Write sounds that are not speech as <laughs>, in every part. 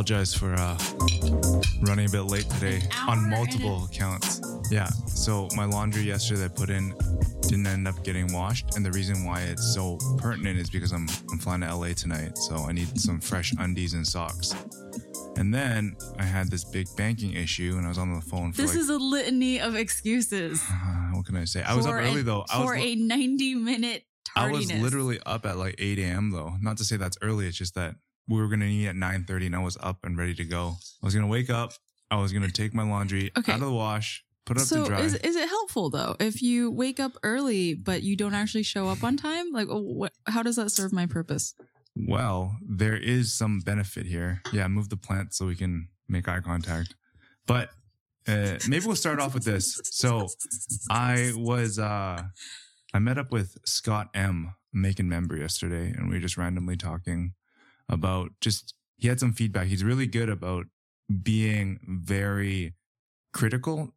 apologize for uh, running a bit late today on multiple accounts. Yeah. So my laundry yesterday I put in didn't end up getting washed, and the reason why it's so pertinent is because I'm I'm flying to LA tonight, so I need some fresh undies and socks. And then I had this big banking issue, and I was on the phone for This like. is a litany of excuses. <sighs> what can I say? I was up early an- though. I for was, a 90 minute I was literally up at like 8 a.m. though. Not to say that's early. It's just that we were gonna meet at 9:30, and I was up and ready to go. I was gonna wake up. I was gonna take my laundry Okay. out of the wash, put it up so to dry. is is it helpful though if you wake up early but you don't actually show up on time? Like, what? How does that serve my purpose? well, there is some benefit here. Yeah, move the plant so we can make eye contact. But uh, maybe we'll start off with this. So I was uh I met up with Scott M, Macon member yesterday, and we were just randomly talking about just he had some feedback. He's really good about being very critical.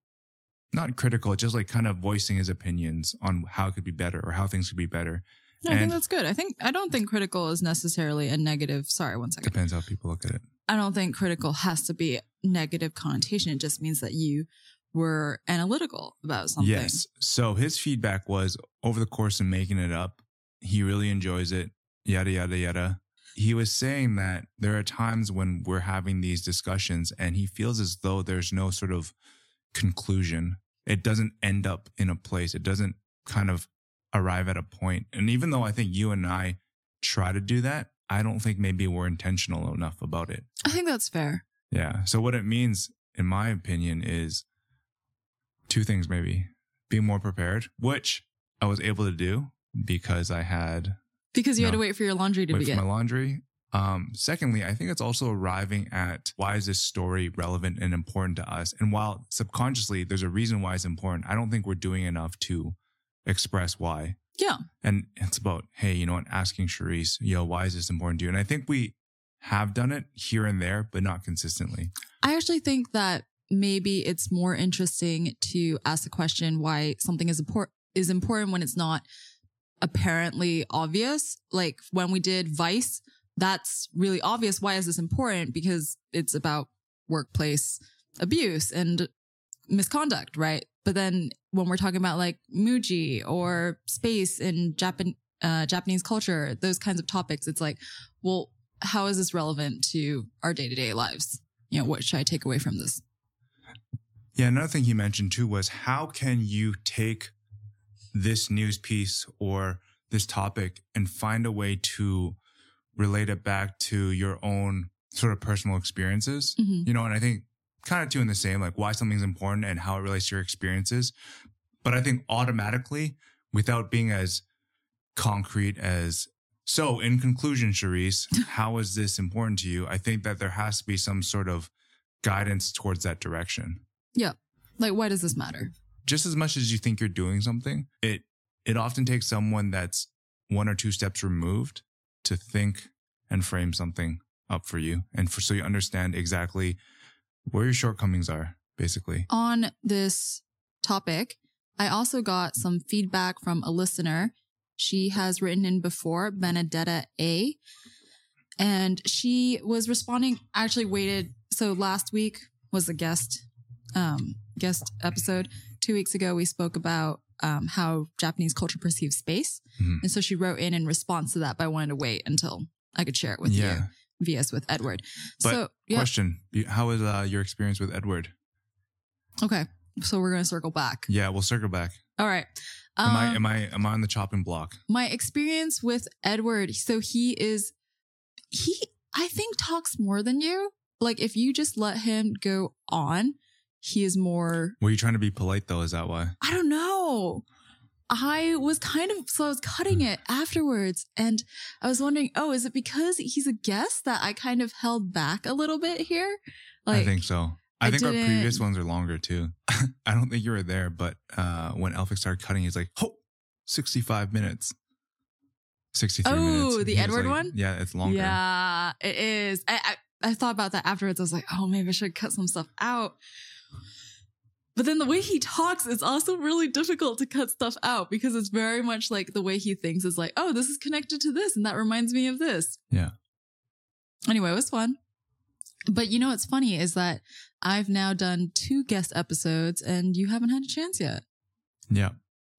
Not critical, just like kind of voicing his opinions on how it could be better or how things could be better. No, I think And- that's good. I think I don't think critical is necessarily a negative. Sorry, one second. Depends how people look at it. I don't think critical has to be negative connotation. It just means that you were analytical about something. Yes. So his feedback was over the course of making it up, he really enjoys it, yada, yada, yada. He was saying that there are times when we're having these discussions and he feels as though there's no sort of conclusion. It doesn't end up in a place, it doesn't kind of arrive at a point. And even though I think you and I try to do that, I don't think maybe we're intentional enough about it. I think that's fair. Yeah. So what it means, in my opinion, is two things maybe. Be more prepared, which I was able to do because I had Because you had to wait for your laundry to wait for my laundry. Um, secondly, I think it's also arriving at why is this story relevant and important to us? And while subconsciously there's a reason why it's important, I don't think we're doing enough to express why. yeah. And it's about, hey, you know what, asking Charisse, yo, why is this important to you? And I think we have done it here and there, but not consistently. I actually think that maybe it's more interesting to ask the question why something is important is important when it's not apparently obvious. Like when we did Vice, that's really obvious. Why is this important? Because it's about workplace abuse and misconduct, right? But then when we're talking about like Muji or space in Japan, uh, Japanese culture, those kinds of topics, it's like, well, how is this relevant to our day to day lives? You know, what should I take away from this? Yeah, another thing he mentioned too was how can you take this news piece or this topic and find a way to relate it back to your own sort of personal experiences? Mhm. You know, and I think kind of two in the same, like why something's important and how it relates to your experiences. But I think automatically, without being as concrete as so in conclusion, Charisse, <laughs> how is this important to you? I think that there has to be some sort of guidance towards that direction Yeah. Like, why does this matter? Just as much as you think you're doing something, it it often takes someone that's one or two steps removed to think and frame something up for you, and for so you understand exactly where your shortcomings are, basically. On this topic, I also got some feedback from a listener. She has written in before, Benedetta A. And she was responding, actually waited. So last week was a guest, um, guest episode. Two weeks ago, we spoke about um, how Japanese culture perceives space. Mhm. And so she wrote in in response to that, but I wanted to wait until I could share it with yeah. you. VS with Edward. But so yeah, Question: How was uh, your experience with Edward? okay. So we're gonna circle back. Yeah, we'll circle back. All right. Am I Um, am I am I on the chopping block? my experience with Edward, so he is he I think talks more than you. Like if you just let him go on, he is more Were you trying to be polite though? Is that why? I don't know. I was kind of so I was cutting it afterwards and I was wondering, oh, is it because he's a guest that I kind of held back a little bit here? I think so. I, I think our previous ones are longer too. <laughs> I don't think you were there, but uh, when Elphick started cutting, he's like, "Oh, 65 minutes." 63 Oh, minutes. Oh, the Edward like, one? Yeah, it's longer. Yeah, it is. I, I I thought about that afterwards. I was like, oh, maybe I should cut some stuff out. But then the way he talks is also really difficult to cut stuff out because it's very much like the way he thinks is like, oh, this is connected to this and that reminds me of this. Yeah. Anyway, it was fun. But you know what's funny is that I've now done two guest episodes and you haven't had a chance yet Yeah.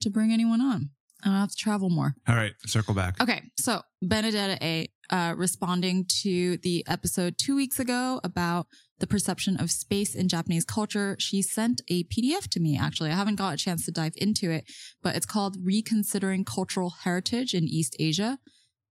to bring anyone on. I'll have to travel more. All right. Circle back. Okay, so Benedetta A, uh, responding to the episode two weeks ago about the perception of space in Japanese culture, she sent a PDF to me. Actually, I haven't got a chance to dive into it, but it's called "Reconsidering Cultural Heritage in East Asia."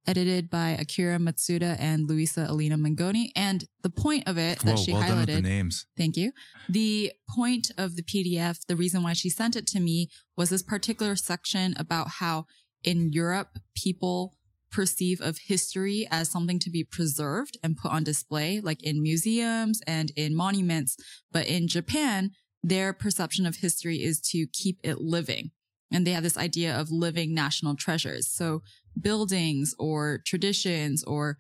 Edited by Akira Matsuda and Luisa Elena Mengoni. And the point of it that Whoa, she well done with the highlighted names. Thank you. The point of the PDF, the reason why she sent it to me was this particular section about how in Europe, people perceive of history as something to be preserved and put on display, like in museums and in monuments. But in Japan, their perception of history is to keep it living. And they have this idea of living national treasures. So buildings or traditions or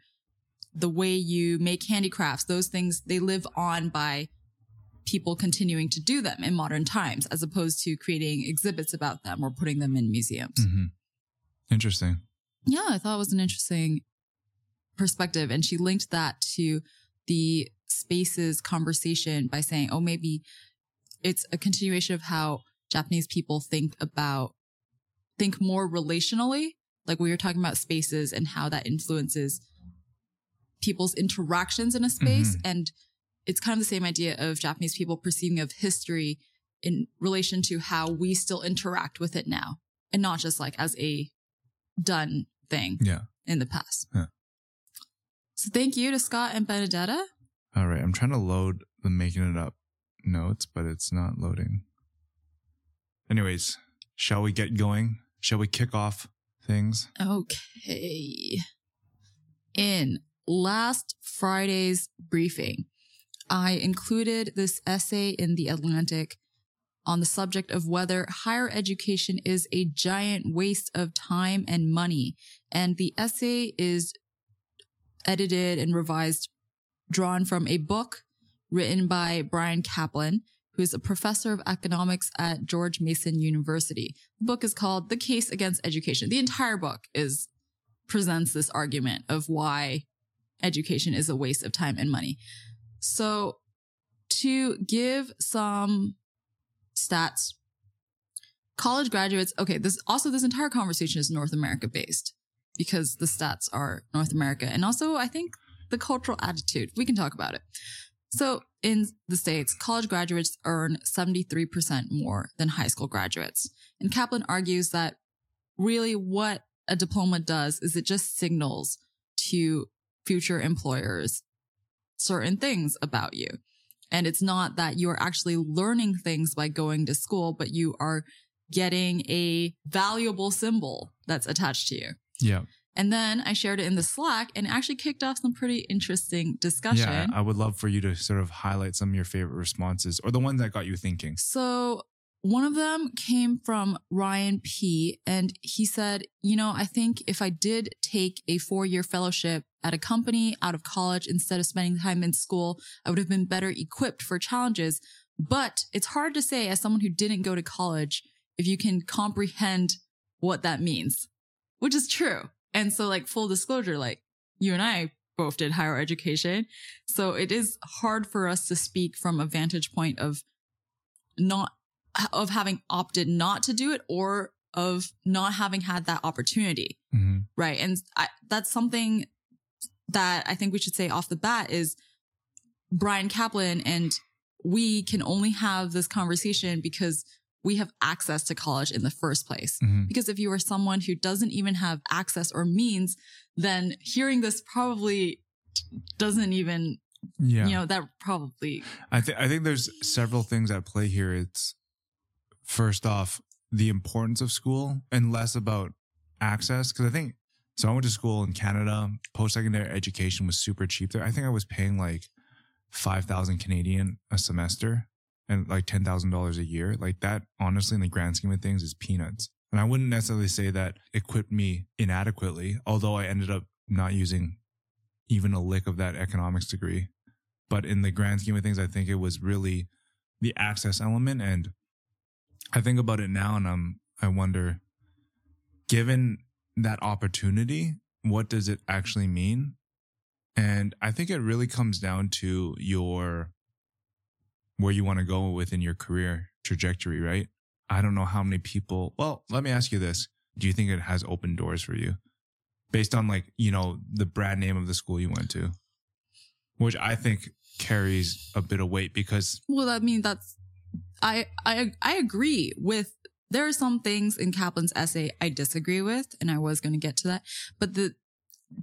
the way you make handicrafts, those things, they live on by people continuing to do them in modern times, as opposed to creating exhibits about them or putting them in museums. hmm Interesting. Yeah, I thought it was an interesting perspective. And she linked that to the spaces conversation by saying, oh, maybe it's a continuation of how Japanese people think about, think more relationally. Like we were talking about spaces and how that influences people's interactions in a space. Mm-hmm. And it's kind of the same idea of Japanese people perceiving of history in relation to how we still interact with it now and not just like as a done thing Yeah. in the past. Yeah. So thank you to Scott and Benedetta. All right. I'm trying to load the making it up notes, but it's not loading. Anyways, shall we get going? Shall we kick off things? Okay. In last Friday's briefing, I included this essay in The Atlantic on the subject of whether higher education is a giant waste of time and money. And the essay is edited and revised, drawn from a book written by Bryan Caplan, who is a professor of economics at George Mason University. The book is called The Case Against Education. The entire book is presents this argument of why education is a waste of time and money. So to give some stats, college graduates, okay, this also this entire conversation is North America based because the stats are North America and also I think the cultural attitude. We can talk about it. So in the States, college graduates earn 73% more than high school graduates. And Caplan argues that really what a diploma does is it just signals to future employers certain things about you. And it's not that you're actually learning things by going to school, but you are getting a valuable symbol that's attached to you. Yeah. And then I shared it in the Slack and actually kicked off some pretty interesting discussion. Yeah. I would love for you to sort of highlight some of your favorite responses or the ones that got you thinking. So one of them came from Ryan P. And he said, you know, I think if I did take a four year fellowship at a company out of college instead of spending time in school, I would have been better equipped for challenges. But it's hard to say as someone who didn't go to college if you can comprehend what that means, which is true. And so like full disclosure, like you and I both did higher education. So it is hard for us to speak from a vantage point of not of having opted not to do it or of not having had that opportunity. hmm Right. And I, that's something that I think we should say off the bat is Bryan Caplan and we can only have this conversation because we have access to college in the first place. hmm Because if you are someone who doesn't even have access or means, then hearing this probably doesn't even, Yeah. you know, that probably, I think I think there's several things at play here. It's first off the importance of school and less about access because I think so. I went to school in Canada. Post secondary education was super cheap there. I think I was paying like five thousand Canadian a semester and like ten thousand dollars a year. Like that, honestly, in the grand scheme of things, is peanuts. And I wouldn't necessarily say that equipped me inadequately, although I ended up not using even a lick of that economics degree but in the grand scheme of things, I think it was really the access element. And I think about it now and I'm, I wonder, given that opportunity, what does it actually mean? And I think it really comes down to your where you want to go within your career trajectory, right? I don't know how many people. Well, let me ask you this. Do you think it has open doors for you based on like, you know, the brand name of the school you went to? Which I think carries a bit of weight because Well, I mean, that's, I, I, I agree with, there are some things in Caplan's essay I disagree with, and I was going to get to that. But the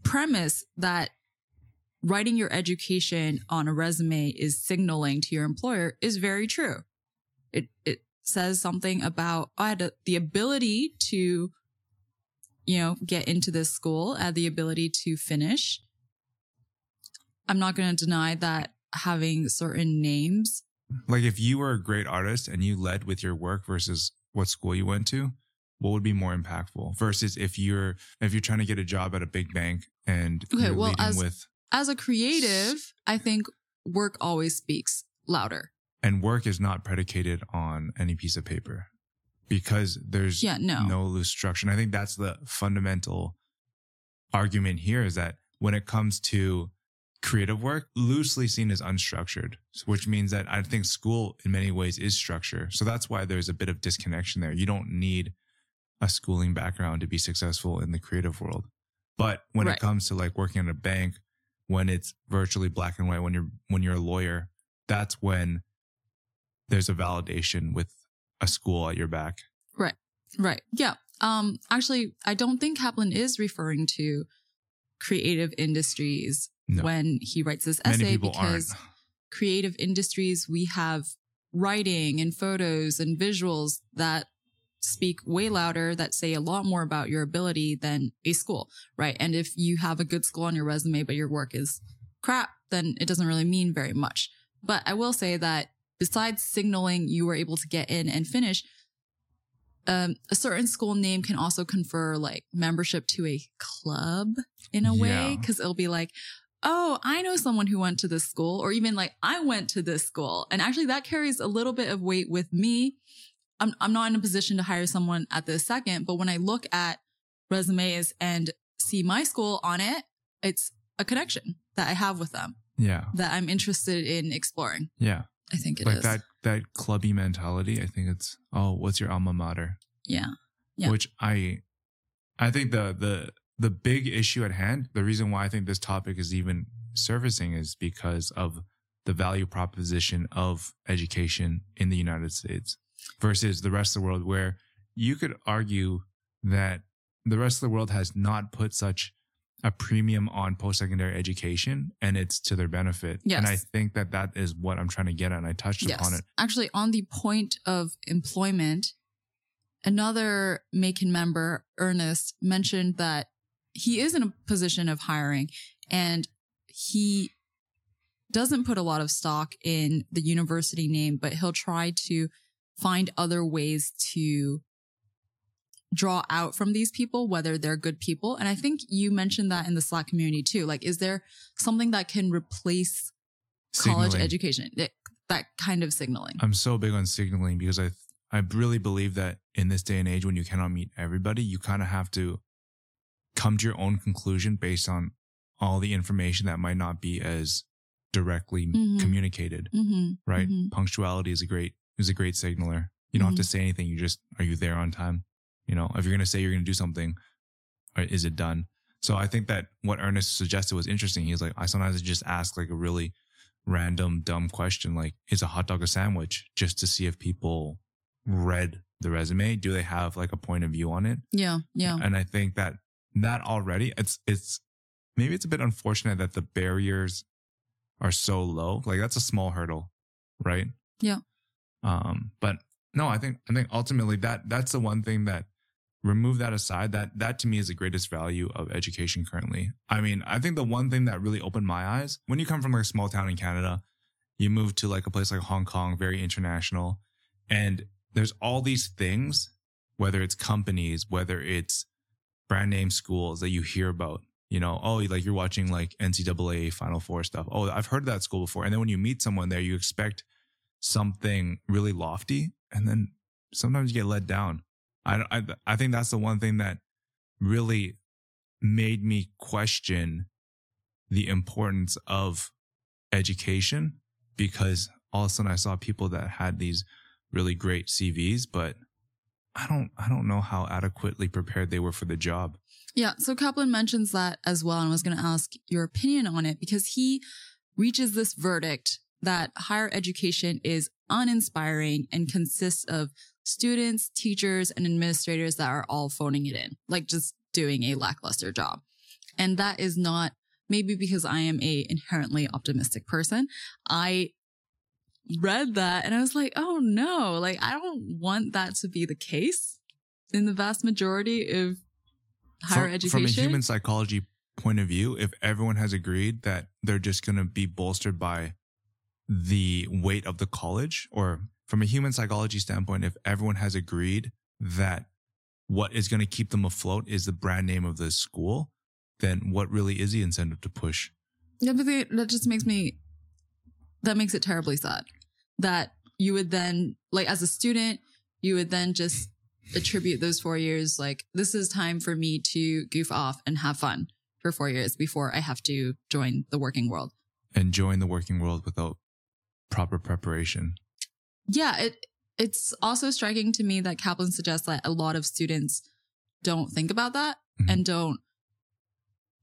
premise that writing your education on a resume is signaling to your employer is very true. It, it says something about, oh, I had a, the ability to, you know, get into this school, I had the ability to finish. I'm not going to deny that having certain names like if you were a great artist and you led with your work versus what school you went to, what would be more impactful versus if you're if you're trying to get a job at a big bank and Okay, you're well, as- with as a creative, I think work always speaks louder. and work is not predicated on any piece of paper because there's Yeah, no. no loose structure. And I think that's the fundamental argument here is that when it comes to creative work, loosely seen as unstructured, which means that I think school in many ways is structure. So that's why there's a bit of disconnection there. You don't need a schooling background to be successful in the creative world. But when Right. it comes to like working at a bank, when it's virtually black and white, when you're when you're a lawyer, that's when there's a validation with a school at your back. Right. Right. Yeah. Um, actually, I don't think Caplan is referring to creative industries No. when he writes this essay because aren't. creative industries, we have writing and photos and visuals that speak way louder, that say a lot more about your ability than a school, right? And if you have a good school on your resume, but your work is crap, then it doesn't really mean very much. But I will say that besides signaling you were able to get in and finish, um, a certain school name can also confer like membership to a club in a way, because it'll be like, oh, I know someone who went to this school, or even like, I went to this school. And actually, that carries a little bit of weight with me. I'm, I'm not in a position to hire someone at this second, but when I look at resumes and see my school on it, it's a connection that I have with them Yeah. that I'm interested in exploring. Yeah. I think it is. like that that clubby mentality. I think it's oh, what's your alma mater? Yeah. Yeah. Which I I think the the the big issue at hand, the reason why I think this topic is even surfacing is because of the value proposition of education in the United States versus the rest of the world where you could argue that the rest of the world has not put such a premium on post-secondary education and it's to their benefit. Yes. And I think that that is what I'm trying to get at. And I touched upon it. Actually, on the point of employment, another Macon member, Ernest, mentioned that he is in a position of hiring and he doesn't put a lot of stock in the university name, but he'll try to find other ways to draw out from these people whether they're good people. And I think you mentioned that in the Slack community too. Like, is there something that can replace college education? That- That kind of signaling. I'm so big on signaling because I I really believe that in this day and age when you cannot meet everybody, you kind of have to come to your own conclusion based on all the information that might not be as directly Mhm. communicated, Mm-hmm. right? Mhm. Punctuality is a great is a great signaler. You don't have to say anything. You just are you there on time? You know, if you're going to say you're going to do something, or is it done? So I think that what Ernest suggested was interesting. He's like, I sometimes just ask like a really random dumb question like is a hot dog a sandwich just to see if people read the resume do they have like a point of view on it Yeah. Yeah. and i think that that already it's it's maybe it's a bit unfortunate that the barriers are so low like that's a small hurdle right Yeah. um but no i think i think ultimately that that's the one thing that remove that aside that that to me is the greatest value of education currently. I mean i think the one thing that really opened my eyes when you come from like a small town in canada you move to like a place like hong kong very international and there's all these things whether it's companies whether it's brand name schools that you hear about you know oh like you're watching like ncaa final four stuff. Oh i've heard of that school before. And then when you meet someone there you expect something really lofty and then sometimes you get let down I, I I think that's the one thing that really made me question the importance of education because all of a sudden I saw people that had these really great CVs, but I don't I don't know how adequately prepared they were for the job. Yeah. So Caplan mentions that as well. And I was going to ask your opinion on it because he reaches this verdict that higher education is uninspiring and consists of students, teachers, and administrators that are all phoning it in, like just doing a lackluster job. And that is not maybe because I am a inherently optimistic person. I read that and I was like, oh no, like I don't want that to be the case in the vast majority of higher from, education. From a human psychology point of view, if everyone has agreed that they're just going to be bolstered by the weight of the college, or from a human psychology standpoint, if everyone has agreed that what is going to keep them afloat is the brand name of the school, then what really is the incentive to push? Yeah, but that just makes me, that makes it terribly sad that you would then, like, as a student, you would then just attribute those four years like this is time for me to goof off and have fun for four years before I have to join the working world. And join the working world without proper preparation. Yeah, it it's also striking to me that Caplan suggests that a lot of students don't think about that mm-hmm. and don't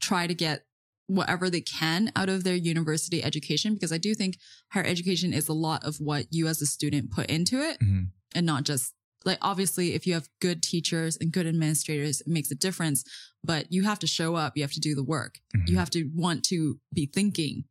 try to get whatever they can out of their university education because I do think higher education is a lot of what you as a student put into it mm-hmm. and not just like obviously if you have good teachers and good administrators it makes a difference but you have to show up you have to do the work mm-hmm. you have to want to be thinking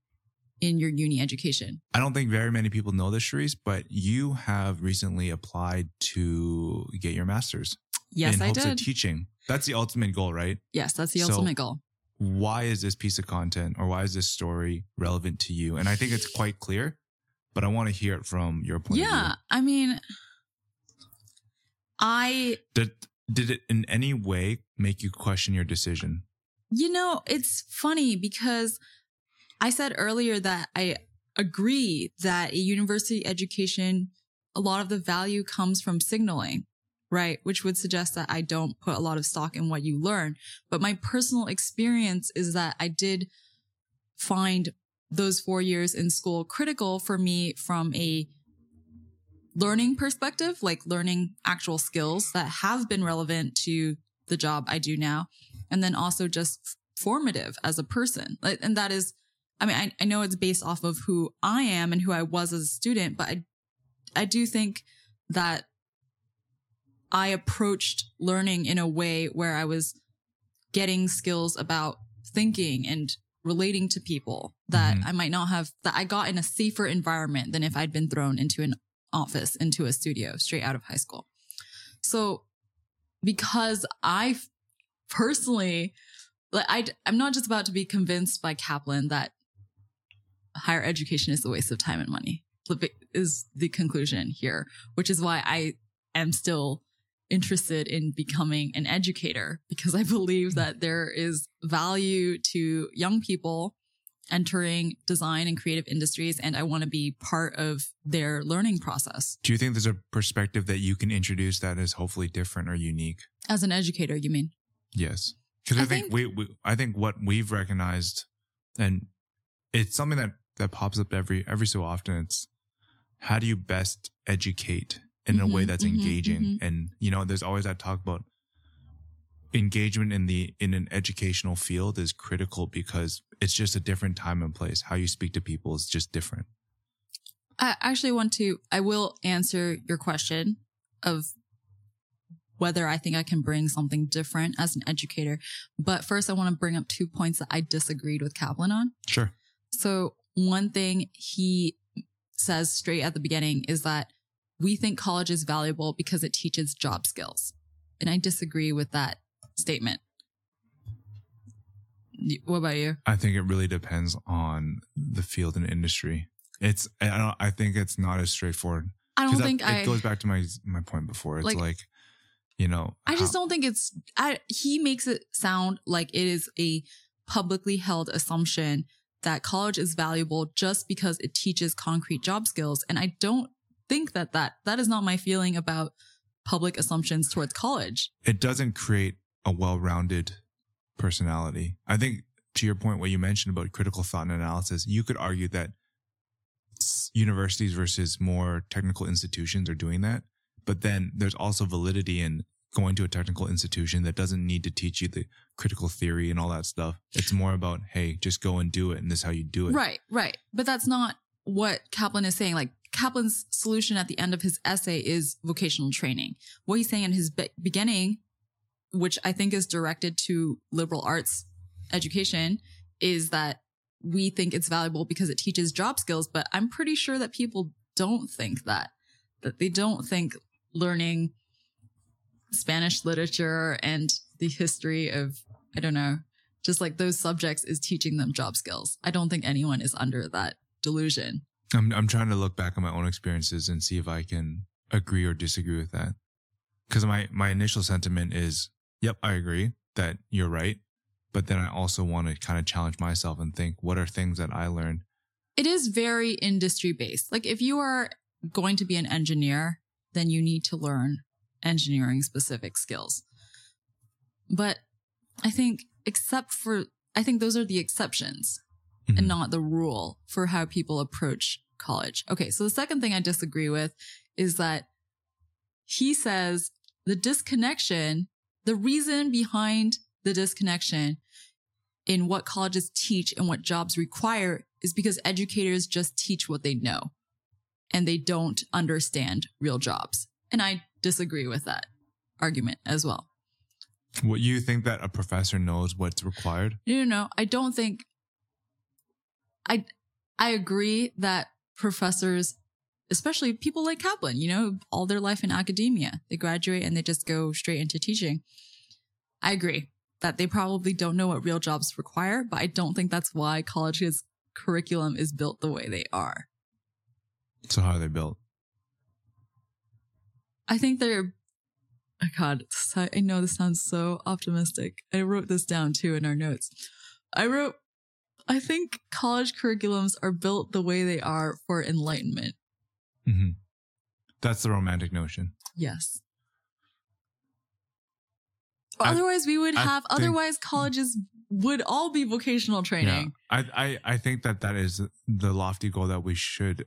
in your uni education? I don't think very many people know this Cherise, but you have recently applied to get your master's yes in i hopes did. of teaching. That's the ultimate goal right? Yes that's the so ultimate goal. why is this piece of content or why is this story relevant to you? And i think it's quite clear but i want to hear it from your point of view. yeah i mean I did did it in any way make you question your decision? You know, it's funny because I said earlier that I agree that a university education a lot of the value comes from signaling, right? Which would suggest that I don't put a lot of stock in what you learn. But my personal experience is that I did find those four years in school critical for me from a learning perspective, like learning actual skills that have been relevant to the job I do now. And then also just formative as a person. And that is, I mean, I, I know it's based off of who I am and who I was as a student, but I, I do think that I approached learning in a way where I was getting skills about thinking and relating to people that mm-hmm. I might not have, that I got in a safer environment than if I'd been thrown into an office into a studio straight out of high school. So because I personally, like I, I'm not just about to be convinced by Caplan that higher education is a waste of time and money is the conclusion here, which is why I am still interested in becoming an educator because I believe that there is value to young people entering design and creative industries and I want to be part of their learning process. Do you think there's a perspective that you can introduce that is hopefully different or unique? As an educator, you mean? Yes. Because I, I, think, think we, we, I think what we've recognized and it's something that, that pops up every, every so often. It's how do you best educate in mm-hmm, a way mm-hmm, that's mm-hmm, engaging? Mm-hmm. And, you know, there's always that talk about engagement in the in an educational field is critical because it's just a different time and place how you speak to people is just different i actually want to i will answer your question of whether i think i can bring something different as an educator but first i want to bring up two points that i disagreed with caplan on sure so one thing he says straight at the beginning is that we think college is valuable because it teaches job skills and i disagree with that statement. What about you? I think it really depends on the field and industry. It's I don't I think it's not as straightforward. I don't think that, I. It goes back to my my point before. It's like, like you know. I just don't think it's. I he makes it sound like it is a publicly held assumption that college is valuable just because it teaches concrete job skills, and I don't think that that that is not my feeling about public assumptions towards college. It doesn't create a well-rounded personality. I think to your point, what you mentioned about critical thought and analysis, you could argue that universities versus more technical institutions are doing that. But then there's also validity in going to a technical institution that doesn't need to teach you the critical theory and all that stuff. It's more about, hey, just go and do it. And this is how you do it. Right, right. But that's not what Caplan is saying. Like Caplan's solution at the end of his essay is vocational training. What he's saying in his be- beginning, which I think is directed to liberal arts education, is that we think it's valuable because it teaches job skills. But I'm pretty sure that people don't think that, that they don't think learning Spanish literature and the history of, I don't know, just like those subjects is teaching them job skills. I don't think anyone is under that delusion. I'm I'm trying to look back on my own experiences and see if I can agree or disagree with that. Because my my initial sentiment is, yep, I agree that you're right, but then I also want to kind of challenge myself and think, what are things that I learned? It is very industry based. Like if you are going to be an engineer, then you need to learn engineering specific skills. But I think except for I think those are the exceptions Mhm. and not the rule for how people approach college. Okay, so the second thing I disagree with is that he says the disconnection, the reason behind the disconnection in what colleges teach and what jobs require is because educators just teach what they know and they don't understand real jobs. And I disagree with that argument as well. What you think that a professor knows what's required? No, no, no. I don't think I I agree that professors, especially people like Caplan, you know, all their life in academia, they graduate and they just go straight into teaching. I agree that they probably don't know what real jobs require, but I don't think that's why college's curriculum is built the way they are. So how are they built? I think they're oh God, I know this sounds so optimistic. I wrote this down too in our notes. I wrote I think college curriculums are built the way they are for enlightenment. hmm That's the romantic notion. Yes. I- otherwise, we would I have. think- otherwise, colleges would all be vocational training. Yeah. I, I, I think that that is the lofty goal that we should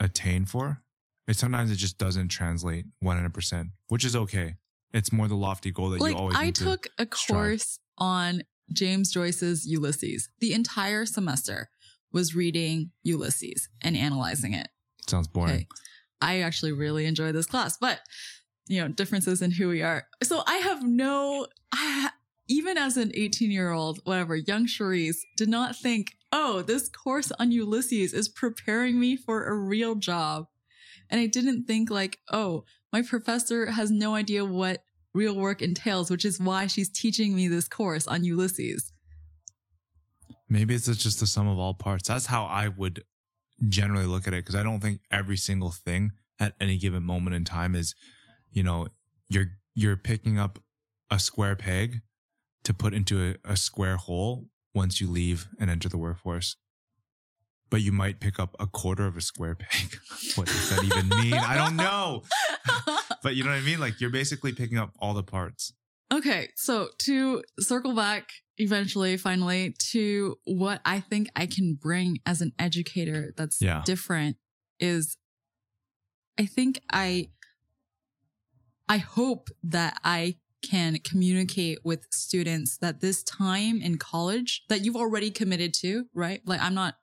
attain for. It sometimes it just doesn't translate 100%, which is okay. It's more the lofty goal that Like you always I need to- took a strive. course on James Joyce's Ulysses. The entire semester was reading Ulysses and analyzing it. Sounds boring. Okay. I actually really enjoy this class, but you know, differences in who we are. So I have no, I ha- even as an 18 year old, whatever, young Cherise did not think, oh, this course on Ulysses is preparing me for a real job. And I didn't think like, oh, my professor has no idea what real work entails, which is why she's teaching me this course on Ulysses. Maybe it's just the sum of all parts. That's how I would generally look at it because I don't think every single thing at any given moment in time is, you know, you're you're picking up a square peg to put into a, a square hole once you leave and enter the workforce. But you might pick up a quarter of a square peg. <laughs> what does that even mean? I don't know. <laughs> But you know what I mean? Like you're basically picking up all the parts. Okay, so to circle back eventually, finally, to what I think I can bring as an educator that's Yeah. different is I think I I hope that I can communicate with students that this time in college that you've already committed to, right? Like I'm not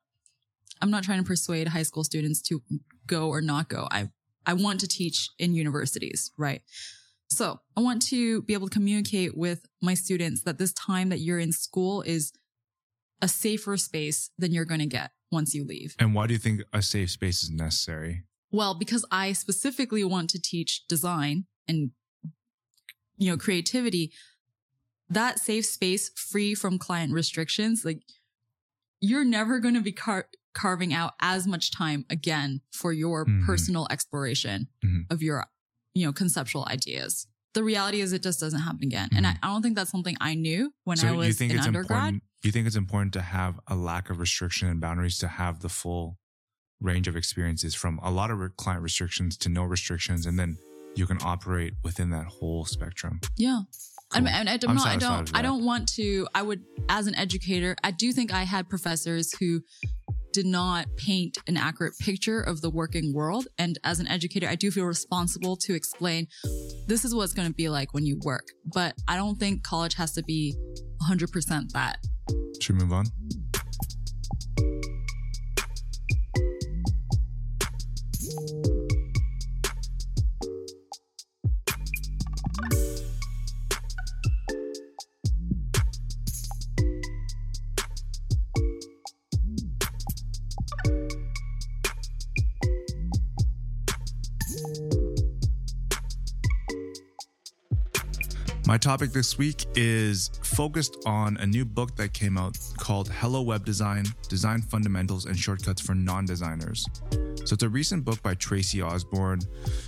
I'm not trying to persuade high school students to go or not go. I I want to teach in universities, right? So I want to be able to communicate with my students that this time that you're in school is a safer space than you're going to get once you leave. And why do you think a safe space is necessary? Well, because I specifically want to teach design and, you know, creativity, that safe space free from client restrictions, like you're never going to be car- carving out as much time again for your Mhm. personal exploration Mhm. of your, you know, conceptual ideas. The reality is it just doesn't happen again. And I, I don't think that's something I knew when I was you think in it's undergrad. important? You think it's important to have a lack of restriction and boundaries to have the full range of experiences from a lot of re- client restrictions to no restrictions, and then you can operate within that whole spectrum. Yeah. I mean, and I, am I'm not, I don't, I don't want to. I would, as an educator, I do think I had professors who did not paint an accurate picture of the working world. And as an educator, I do feel responsible to explain this is what it's going to be like when you work. But I don't think college has to be 100% that. Should we move on? My topic this week is focused on a new book that came out called Hello Web Design Design Fundamentals and Shortcuts for Non Designers. So, it's a recent book by Tracy Osborne.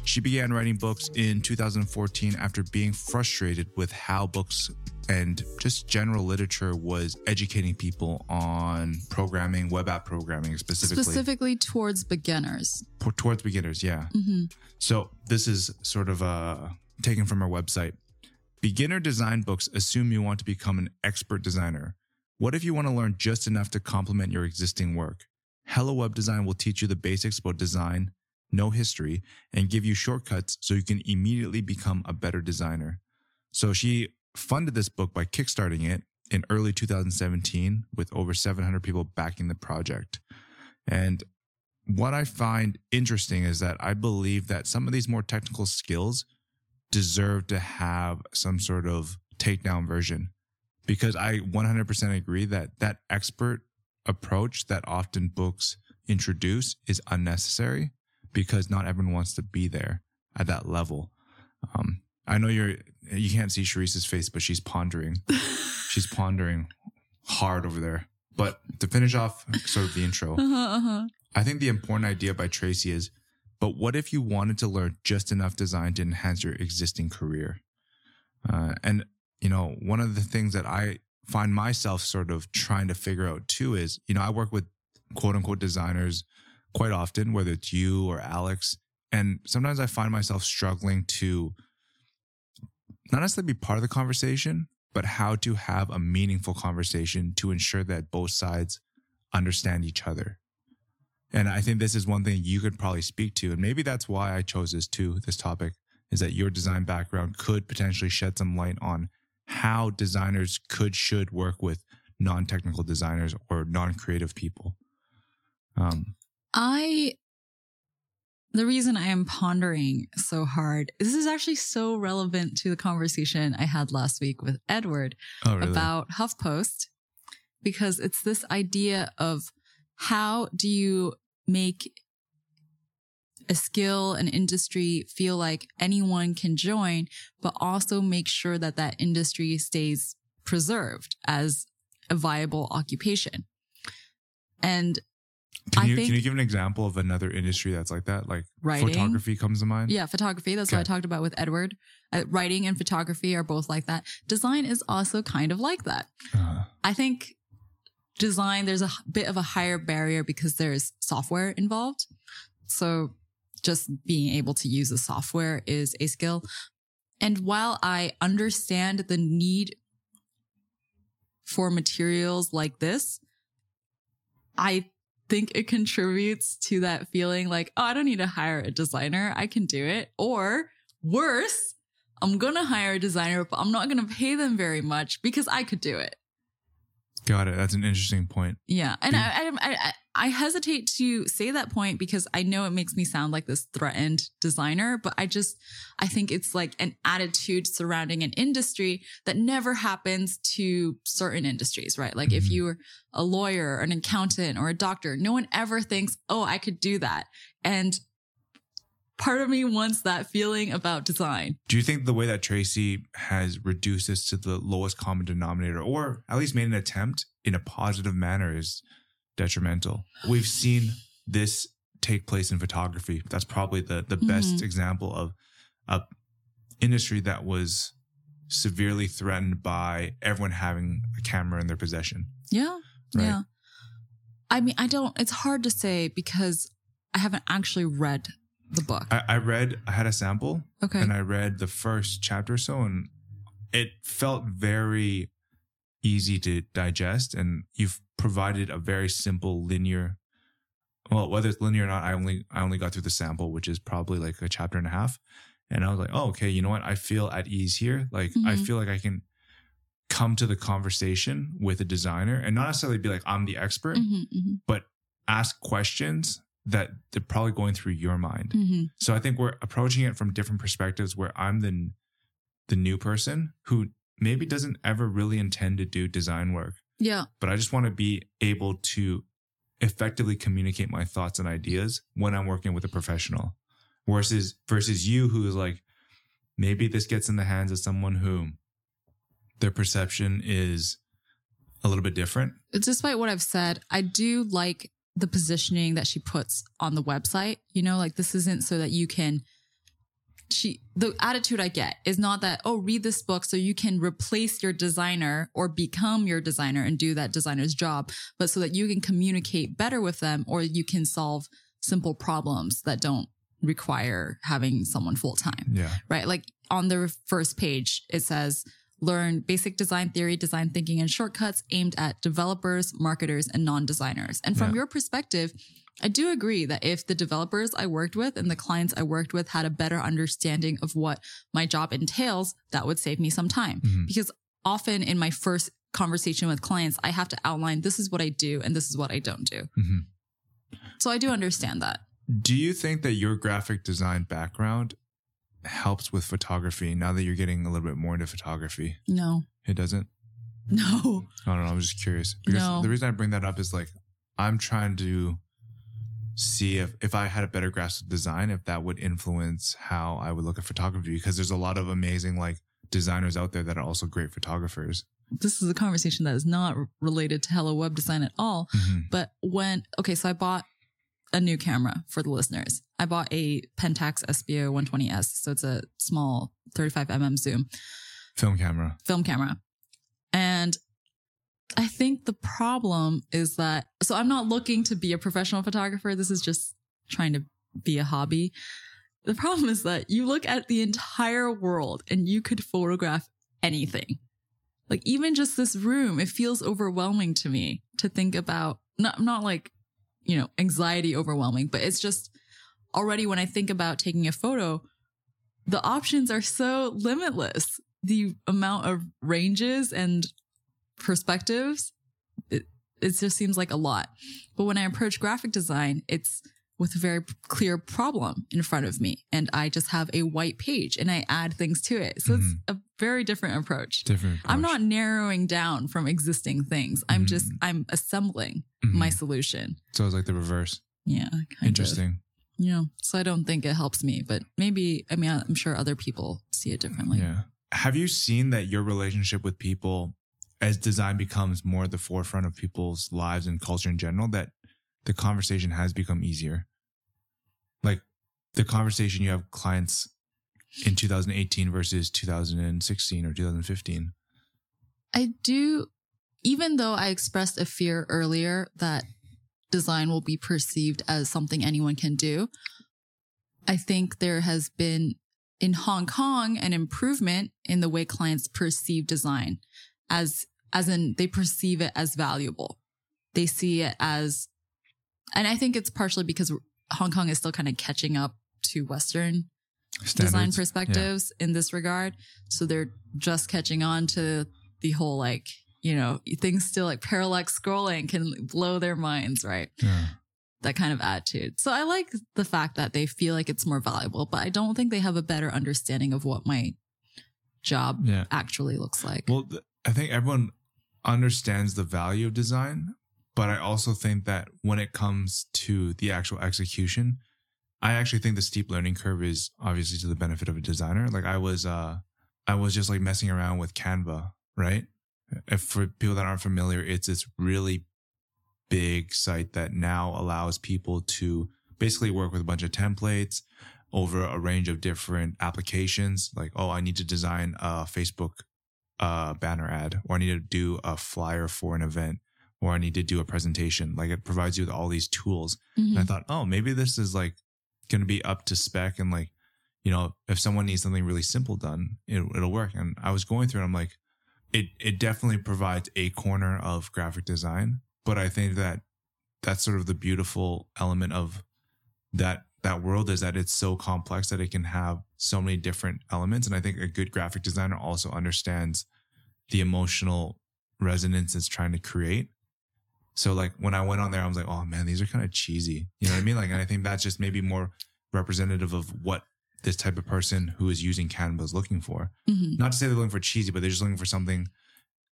She began writing books in 2014 after being frustrated with how books and just general literature was educating people on programming, web app programming specifically, Specifically towards beginners. Towards beginners. Yeah. hmm So this is sort of uh, taken from her website. Beginner design books assume you want to become an expert designer. What if you want to learn just enough to complement your existing work? Hello Web Design will teach you the basics about design, no history, and give you shortcuts so you can immediately become a better designer. So she funded this book by kickstarting it in early 2017 with over 700 people backing the project. And what I find interesting is that I believe that some of these more technical skills deserve to have some sort of takedown version because I 100% agree that that expert approach that often books introduce is unnecessary because not everyone wants to be there at that level. Um, I know you're you can't see Sharice's face, but she's pondering. <laughs> she's pondering hard over there. But to finish off sort of the intro, Uh-huh, uh-huh. I think the important idea by Tracy is, but what if you wanted to learn just enough design to enhance your existing career? Uh, and, you know, one of the things that I find myself sort of trying to figure out too is, you know, I work with quote unquote designers quite often, whether it's you or Alex. And sometimes I find myself struggling to not necessarily be part of the conversation, but how to have a meaningful conversation to ensure that both sides understand each other. And I think this is one thing you could probably speak to. And maybe that's why I chose this too, this topic, is that your design background could potentially shed some light on how designers could, should work with non technical designers or non creative people. Um, I the reason I am pondering so hard, this is actually so relevant to the conversation I had last week with Edward oh, really? about HuffPost, because it's this idea of how do you make a skill, an industry feel like anyone can join, but also make sure that that industry stays preserved as a viable occupation. And can, I you, think- can you give an example of another industry that's like that? Like Writing. photography comes to mind? Yeah, photography. That's what I talked about with Edward. Uh, writing and photography are both like that. Design is also kind of like that. Uh, I think design, there's a bit of a higher barrier because there's software involved. So just being able to use the software is a skill. And while I understand the need for materials like this, I think it contributes to that feeling like, oh, I don't need to hire a designer. I can do it. Or worse, I'm going to hire a designer, but I'm not going to pay them very much because I could do it. Got it. That's an interesting point. Yeah. And I, I, I, I hesitate to say that point because I know it makes me sound like this threatened designer, but I just, I think it's like an attitude surrounding an industry that never happens to certain industries, right? Like if Mhm. you were a lawyer, or an accountant, or a doctor, no one ever thinks, oh, I could do that. And part of me wants that feeling about design. Do you think the way that Tracy has reduced this to the lowest common denominator, or at least made an attempt in a positive manner, is detrimental? We've seen this take place in photography. That's probably the the best Mhm. example of a industry that was severely threatened by everyone having a camera in their possession. Yeah. Right. Yeah. I mean, I don't, it's hard to say because I haven't actually read the book. I, I read, I had a sample, Okay. and I read the first chapter or so, and it felt very easy to digest and you've provided a very simple linear well whether it's linear or not i only i only got through the sample which is probably like a chapter and a half and i was like oh okay you know what i feel at ease here like i Mhm. feel like i can come to the conversation with a designer and not necessarily be like i'm the expert Mhm, mhm, ask questions that they're probably going through your mind mhm. so I think we're approaching it from different perspectives where I'm the the new person who maybe doesn't ever really intend to do design work, Yeah. but I just want to be able to effectively communicate my thoughts and ideas when I'm working with a professional versus versus you who is like maybe this gets in the hands of someone who their perception is a little bit different. despite what I've said, I do like the positioning that she puts on the website. You know, like this isn't so that you can. She the attitude I get is not that oh read this book so you can replace your designer or become your designer and do that designer's job, but so that you can communicate better with them or you can solve simple problems that don't require having someone full time Yeah. right? Like on the first page, it says learn basic design theory, design thinking, and shortcuts aimed at developers, marketers, and non designers. And from Yeah. your perspective, I do agree that if the developers I worked with and the clients I worked with had a better understanding of what my job entails, that would save me some time. Mhm. Because often in my first conversation with clients, I have to outline this is what I do and this is what I don't do. Mhm. So I do understand that. Do you think that your graphic design background helps with photography now that you're getting a little bit more into photography? No, It doesn't? no. I don't know. I'm just curious. Because No. the reason I bring that up is like I'm trying to see if if I had a better grasp of design, if that would influence how I would look at photography. Because there's a lot of amazing like designers out there that are also great photographers. This is a conversation that is not related to Hello Web Design at all. Mhm. But when, okay, so I bought a new camera for the listeners. I bought a Pentax Espio 120S. So it's a small 35mm zoom Film camera. film camera. And I think the problem is that, so I'm not looking to be a professional photographer. This is just trying to be a hobby. The problem is that you look at the entire world and you could photograph anything. Like even just this room, it feels overwhelming to me to think about, not, not like, you know, anxiety overwhelming, but it's just already when I think about taking a photo, the options are so limitless. The amount of ranges and perspectives, it, it just seems like a lot. But when I approach graphic design, it's with a very clear problem in front of me. And I just have a white page and I add things to it. So it's a very different approach. Different. I'm not narrowing down from existing things. I'm just, Mhm. I'm assembling Mhm. my solution. So it's like the reverse. Yeah. Kind Interesting. Of. Know, so I don't think it helps me, but maybe, I mean, I'm sure other people see it differently. Yeah. Have you seen that your relationship with people as design becomes more at the forefront of people's lives and culture in general, that the conversation has become easier? Like the conversation you have clients in 2018 versus 2016 or 2015. I do, even though I expressed a fear earlier that design will be perceived as something anyone can do, I think there has been in Hong Kong an improvement in the way clients perceive design as, as in they perceive it as valuable. They see it as, and I think it's partially because Hong Kong is still kind of catching up to Western design Standards. perspectives in this regard. So they're just catching on to the whole like, you know, things still like parallax scrolling can blow their minds, right? Yeah. That kind of attitude. So I like the fact that they feel like it's more valuable, but I don't think they have a better understanding of what my job Yeah. actually looks like. Well, th- I think everyone understands the value of design, but I also think that when it comes to the actual execution, I actually think the steep learning curve is obviously to the benefit of a designer. Like I was, uh, I was just like messing around with Canva, right? If for people that aren't familiar, it's this really big site that now allows people to basically work with a bunch of templates over a range of different applications. Like, oh, I need to design a Facebook uh, banner ad, or I need to do a flyer for an event, or I need to do a presentation. Like it provides you with all these tools. Mhm. And I thought, oh, maybe this is like going to be up to spec and like, you know, if someone needs something really simple done, it, it'll work. And I was going through, and I'm like, it it definitely provides a corner of graphic design, but I think that that's sort of the beautiful element of that that world is that it's so complex that it can have so many different elements. And I think a good graphic designer also understands the emotional resonance it's trying to create. So like when I went on there, I was like, oh man, these are kind of cheesy. You know what I mean? Like, and I think that's just maybe more representative of what this type of person who is using Canva is looking for. Mhm. Not to say they're looking for cheesy, but they're just looking for something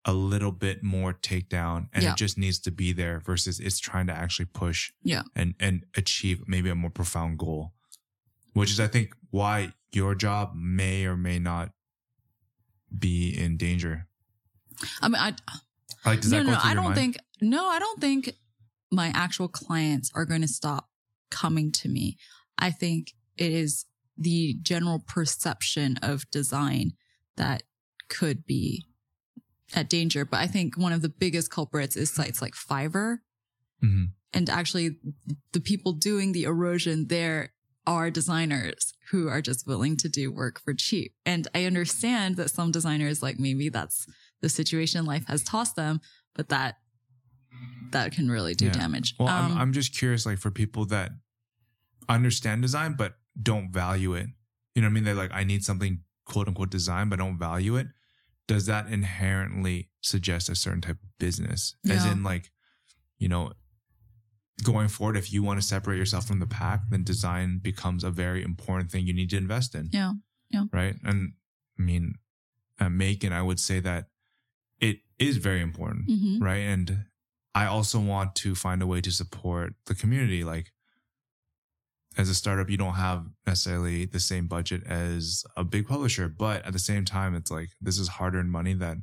a little bit more takedown and Yeah. it just needs to be there versus it's trying to actually push Yeah. and and achieve maybe a more profound goal. Which is I think why your job may or may not be in danger. I mean, I, Like does no, that go no, through I your don't mind? think, no, I don't think my actual clients are going to stop coming to me. I think it is the general perception of design that could be at danger. But I think one of the biggest culprits is sites like Fiverr. Mhm. And actually, the people doing the erosion there are designers who are just willing to do work for cheap. And I understand that some designers, like maybe that's the situation life has tossed them, but that that can really do Yeah. damage. Well, Um, I'm I'm just curious, like for people that understand design but don't value it. You know what I mean? They're like, I need something quote unquote design, but don't value it. Does that inherently suggest a certain type of business? As in, like, you know, going forward, if you want to separate yourself from the pack, then design becomes a very important thing you need to invest in. Yeah. Yeah. Right. And I mean, at Macon, I would say that is very important mhm. right? And I also want to find a way to support the community. Like as a startup, you don't have necessarily the same budget as a big publisher, but at the same time, it's like this is hard earned money that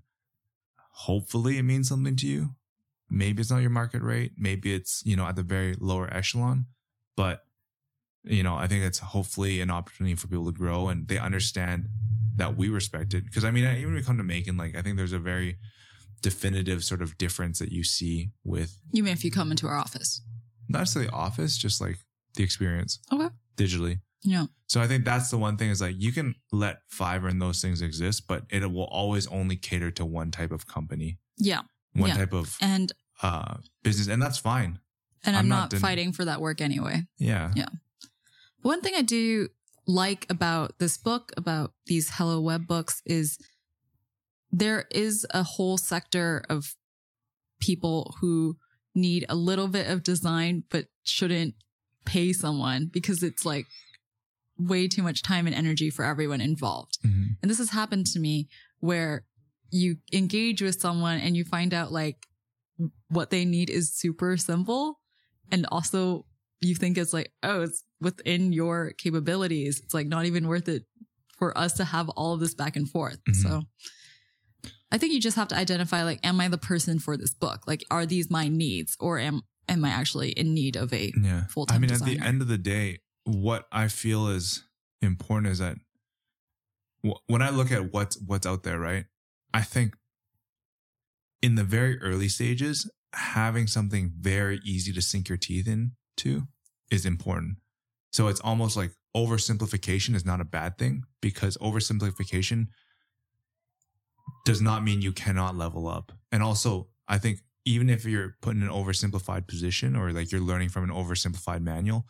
hopefully it means something to you. Maybe it's not your market rate. Maybe it's, you know, at the very lower echelon, but you know, I think it's hopefully an opportunity for people to grow and they understand that we respect it. Cause I mean, even when we come to Macon, like I think there's a very definitive sort of difference that you see with You mean if you come into our office? not necessarily office, just like the experience Okay. digitally. Yeah. So I think that's the one thing is like you can let Fiverr and those things exist, but it will always only cater to one type of company, Yeah. one Yeah. type of And uh, business, and that's fine. and I'm, I'm not, not fighting for that work anyway. Yeah. Yeah. One thing I do like about this book, about these Hello Web books, is there is a whole sector of people who need a little bit of design, but shouldn't pay someone because it's like way too much time and energy for everyone involved. Mhm. And this has happened to me where you engage with someone and you find out like what they need is super simple. And also you think it's like, oh, it's within your capabilities. It's like not even worth it for us to have all of this back and forth. Mhm. So I think you just have to identify like, am I the person for this book? Like, are these my needs or am, am I actually in need of a Yeah. Full-time I mean, at the end of the day, what I feel is important is that wh- when I look at what's what's out there, right? I think in the very early stages, having something very easy to sink your teeth into is important. So it's almost like oversimplification is not a bad thing because oversimplification does not mean you cannot level up. And also, I think even if you're put in an oversimplified position or like you're learning from an oversimplified manual,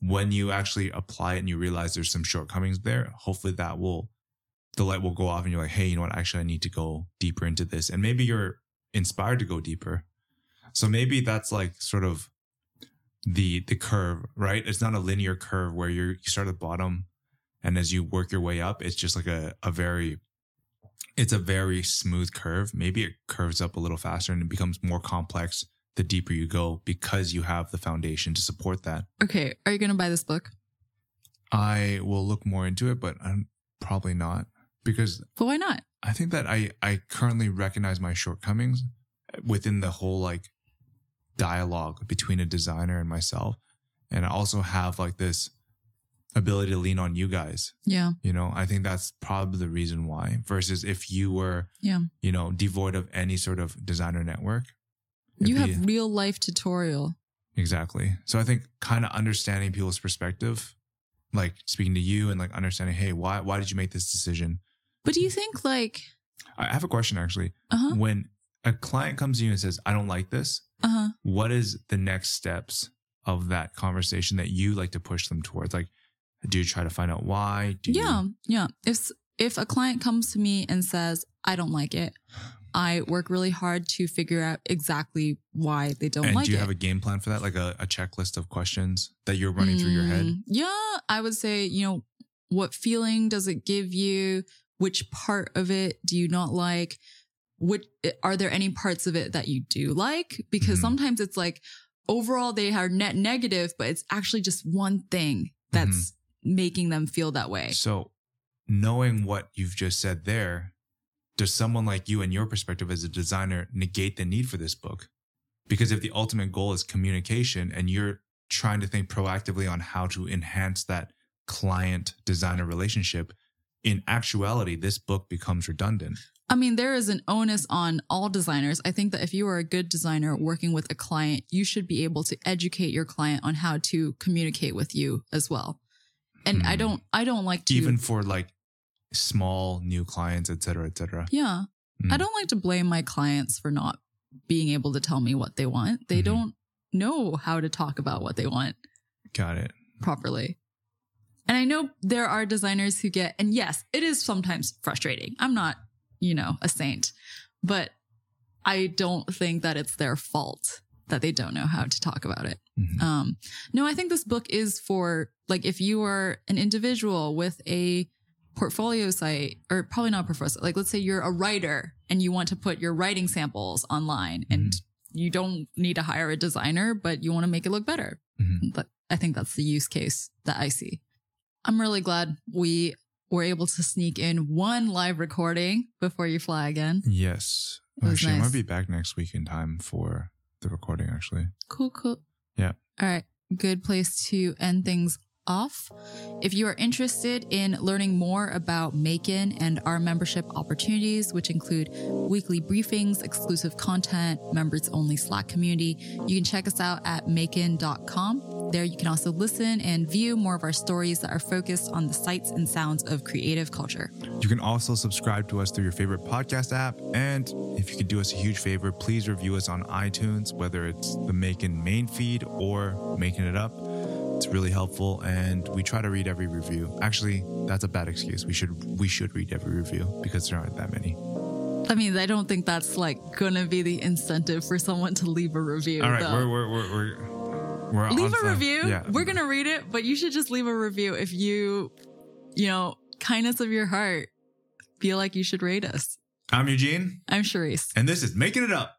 when you actually apply it and you realize there's some shortcomings there, hopefully that will the light will go off and you're like, hey, you know what? Actually, I need to go deeper into this. And maybe you're inspired to go deeper. So maybe that's like sort of the the curve, right? It's not a linear curve where you're you start at the bottom and as you work your way up, it's just like a, a very it's a very smooth curve. Maybe it curves up a little faster and it becomes more complex the deeper you go because you have the foundation to support that. okay, are you going to buy this book? I will look more into it, but I'm probably not because But why not? I think that I I currently recognize my shortcomings within the whole like dialogue between a designer and myself, and I also have like this ability to lean on you guys. Yeah. You know, I think that's probably the reason why. Versus if you were, Yeah. you know, devoid of any sort of designer network. You be- have real life tutorial. exactly. So I think kind of understanding people's perspective like speaking to you and like understanding, hey, why why did you make this decision? But do you think like I have a question actually. uh-huh When a client comes to you and says, I don't like this, uh-huh what is the next steps of that conversation that you like to push them towards? Like, do you try to find out why? Do you- yeah yeah if if a client comes to me and says i don't like it i work really hard to figure out exactly why they don't and like it. do you it have a game plan for that? Like a, a checklist of questions that you're running through your head? Mm, yeah i would say you know what feeling does it give you which part of it do you not like which are there any parts of it that you do like because Mhm. sometimes it's like overall they are net negative but it's actually just one thing that's Mm-hmm. Making them feel that way So, knowing what you've just said there, does someone like you, in your perspective as a designer, negate the need for this book? Because if the ultimate goal is communication and you're trying to think proactively on how to enhance that client designer relationship, in actuality, this book becomes redundant. I mean, there is an onus on all designers. I think that if you are a good designer working with a client, you should be able to educate your client on how to communicate with you as well. And I Hmm. don't, I don't like to, Even for like small new clients, et cetera, et cetera. yeah, Mm. I don't like to blame my clients for not being able to tell me what they want. They Mhm. don't know how to talk about what they want Got it. properly. And I know there are designers who get, and yes, it is sometimes frustrating. I'm not, you know, a saint, but I don't think that it's their fault that they don't know how to talk about it. Mhm. Um, no, I think this book is for like if you are an individual with a portfolio site, or probably not a portfolio, like let's say you're a writer and you want to put your writing samples online and you don't need to hire a designer, but you want to make it look better. Mhm. But I think that's the use case that I see. I'm really glad we were able to sneak in one live recording before you fly again. Yes. Actually, I nice. might be back next week in time for the recording, actually. Cool, cool. Yeah. All right. Good place to end things off. If you are interested in learning more about Macon and our membership opportunities, which include weekly briefings, exclusive content, members only Slack community, you can check us out at macon.com. There you can also listen and view more of our stories that are focused on the sights and sounds of creative culture. You can also subscribe to us through your favorite podcast app. And if you could do us a huge favor, please review us on iTunes, whether it's the Making main feed or Making It Up. It's really helpful, and we try to read every review. Actually, that's a bad excuse. We should we should read every review because there aren't that many. I mean, I don't think that's like gonna be the incentive for someone to leave a review. All right, though. we're we're we're we're, we're leave a review. Yeah, We're gonna read it, but you should just leave a review if you, you know, kindness of your heart, feel like you should rate us. I'm Eugene, I'm Charisse. and this is Making It Up.